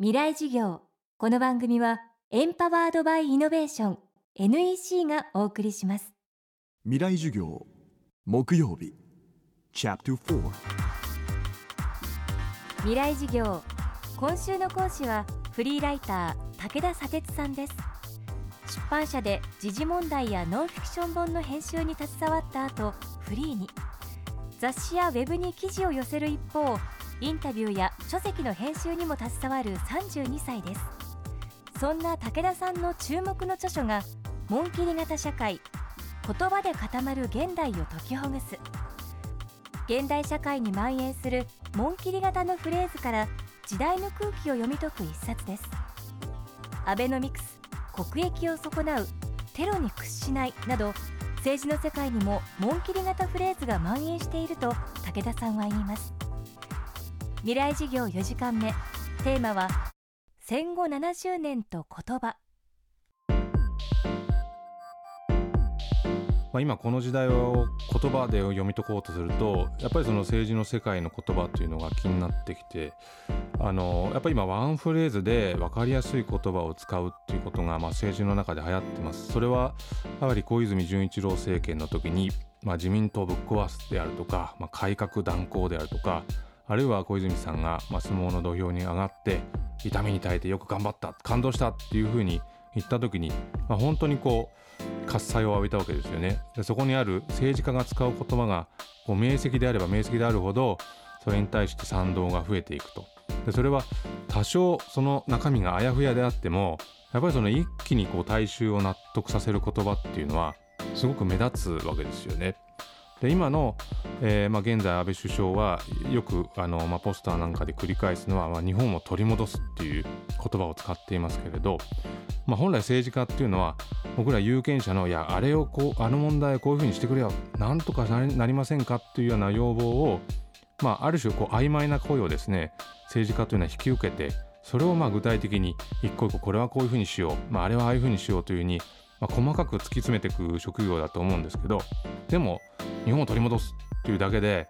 未来事業。この番組はエンパワードバイイノベーション NEC がお送りします。未来授業。木曜日。チャプター未来事業。今週の講師はフリーライター武田砂鉄さんです。出版社で時事問題やノンフィクション本の編集に携わった後フリーに雑誌やウェブに記事を寄せる一方インタビューや書籍の編集にも携わる32歳です。そんな武田さんの注目の著書が紋切り型社会言葉で固まる現代を解きほぐす。現代社会に蔓延する紋切り型のフレーズから時代の空気を読み解く一冊です。アベノミクス国益を損なうテロに屈しないなど政治の世界にも紋切り型フレーズが蔓延していると武田さんは言います。未来事業4時間目。テーマは戦後70年と言葉。まあ、今この時代を言葉で読み解こうとするとやっぱりその政治の世界の言葉っていうのが気になってきてあのやっぱり今ワンフレーズで分かりやすい言葉を使うっていうことがまあ政治の中で流行ってます。それはやはり小泉純一郎政権の時にまあ自民党ぶっ壊すであるとか、まあ、改革断行であるとかあるいは小泉さんがまあ相撲の土俵に上がって痛みに耐えてよく頑張った感動したっていうふうに言った時に、まあ、本当にこう喝采を浴びたわけですよね。でそこにある政治家が使う言葉がこう明晰であれば明晰であるほどそれに対して賛同が増えていくと。でそれは多少その中身があやふやであってもやっぱりその一気にこう大衆を納得させる言葉っていうのはすごく目立つわけですよね。で今の、えーまあ、現在安倍首相はよくあの、まあ、ポスターなんかで繰り返すのは、まあ、日本を取り戻すっていう言葉を使っていますけれど、ま、本来政治家っていうのは僕ら有権者のいやあれをこうあの問題をこういうふうにしてくれよなんとかなりませんかっていうような要望を、まあ、ある種こう曖昧な声をですね政治家というのは引き受けてそれをまあ具体的に一個一個これはこういうふうにしよう、まあ、あれはああいうふうにしようというふうに、まあ、細かく突き詰めていく職業だと思うんですけどでも日本を取り戻すっていうだけで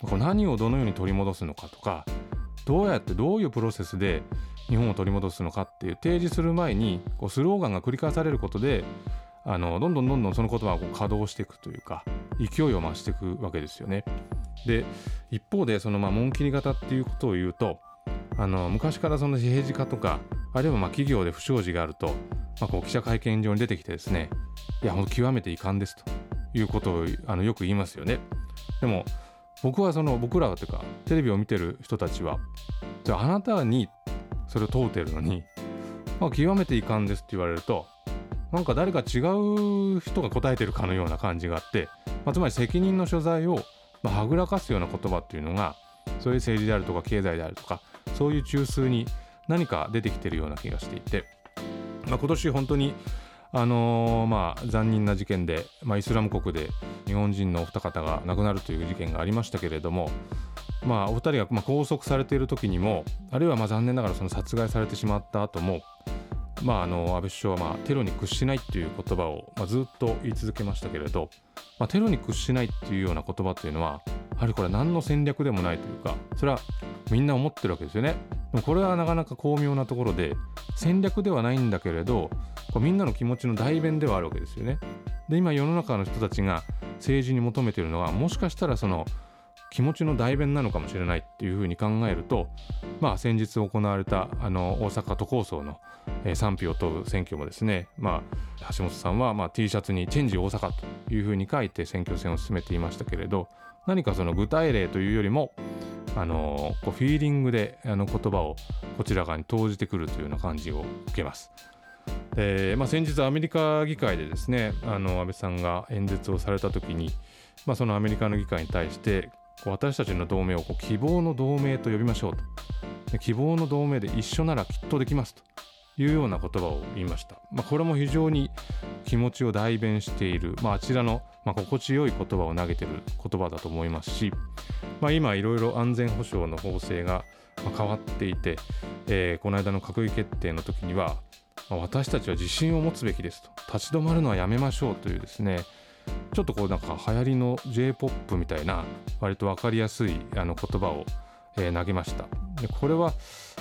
こう何をどのように取り戻すのかとかどうやってどういうプロセスで日本を取り戻すのかっていう提示する前にこうスローガンが繰り返されることであのどんどんどんどんその言葉がこう稼働していくというか勢いを増していくわけですよね。で一方でそのまあ紋切り型っていうことを言うとあの昔からその政治家とかあるいはまあ企業で不祥事があると、まあ、こう記者会見場に出てきてですねいやもう極めて遺憾ですということをあのよく言いますよね。でも僕はその僕らというかテレビを見てる人たちはじゃああなたにそれを問うてるのに、まあ、極めて遺憾ですって言われるとなんか誰か違う人が答えてるかのような感じがあって、まあ、つまり責任の所在をまはぐらかすような言葉っていうのがそういう政治であるとか経済であるとかそういう中枢に何か出てきてるような気がしていて、まあ、今年本当にあのー、まあ残忍な事件で、まあ、イスラム国で日本人のお二方が亡くなるという事件がありましたけれども、まあ、お二人がま拘束されている時にもあるいはまあ残念ながらその殺害されてしまった後も、まあ、あの安倍首相はまあテロに屈しないっていう言葉をまあずっと言い続けましたけれど、まあ、テロに屈しないっていうような言葉っていうのはやはりこれ何の戦略でもないというかそれはみんな思ってるわけですよね。これはなかなか巧妙なところで戦略ではないんだけれどこうみんなの気持ちの代弁ではあるわけですよね。で今世の中の人たちが政治に求めているのはもしかしたらその気持ちの代弁なのかもしれないっていうふうに考えると、まあ、先日行われたあの大阪都構想の、えー、賛否を問う選挙もですね、まあ、橋本さんは、まあ、T シャツに「チェンジ大阪」というふうに書いて選挙戦を進めていましたけれど何かその具体例というよりもあのこうフィーリングであの言葉をこちら側に投じてくるというような感じを受けます。でまあ、先日アメリカ議会でですねあの安倍さんが演説をされた時に、まあ、そのアメリカの議会に対してこう私たちの同盟をこう希望の同盟と呼びましょうと。希望の同盟で一緒ならきっとできますというような言葉を言いました、まあ、これも非常に気持ちを代弁している、まあ、あちらの、まあ、心地よい言葉を投げている言葉だと思いますし、まあ、今いろいろ安全保障の法制が変わっていて、えー、この間の閣議決定の時には、私たちは自信を持つべきですと。立ち止まるのはやめましょうというですねちょっとこうなんか流行りの J−POP みたいな割と分かりやすいあの言葉を、えー、投げましたでこれは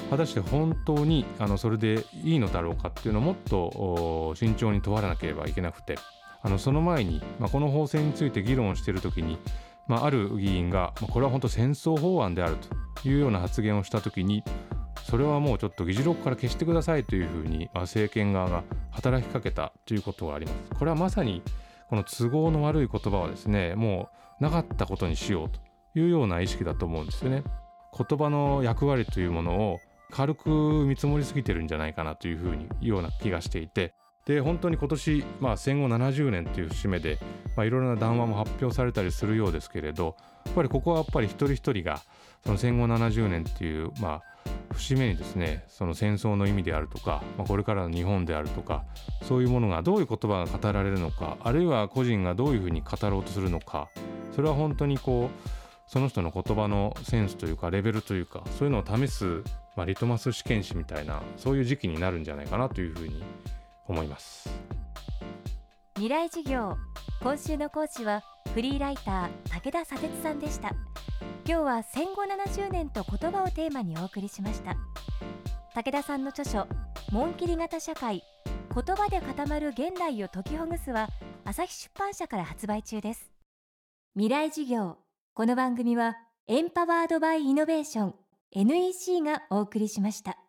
果たして本当にあのそれでいいのだろうかっていうのをもっと慎重に問われなければいけなくてあのその前に、まあ、この法制について議論をしている時に、まあ、ある議員が、まあ、これは本当戦争法案であるというような発言をした時にそれはもうちょっと議事録から消してくださいというふうに、まあ、政権側が働きかけたということがあります。これはまさにこの都合の悪い言葉はですねもうなかったことにしようというような意識だと思うんですよね。言葉の役割というものを軽く見積もりすぎてるんじゃないかなというふうにような気がしていてで本当に今年、まあ、戦後70年という節目で、まあ、いろいろな談話も発表されたりするようですけれどやっぱりここはやっぱり一人一人がその戦後70年っていう、まあ、節目にですねその戦争の意味であるとか、まあ、これからの日本であるとかそういうものがどういう言葉が語られるのかあるいは個人がどういうふうに語ろうとするのかそれは本当にこうその人の言葉のセンスというかレベルというかそういうのを試す、まあ、リトマス試験紙みたいなそういう時期になるんじゃないかなというふうに思います。未来授業。今週の講師はフリーライター武田砂鉄さんでした。今日は戦後70年と言葉をテーマにお送りしました。武田さんの著書門切り型社会言葉で固まる現代を解きほぐすは朝日出版社から発売中です。未来事業この番組はエンパワードバイイノベーション NEC がお送りしました。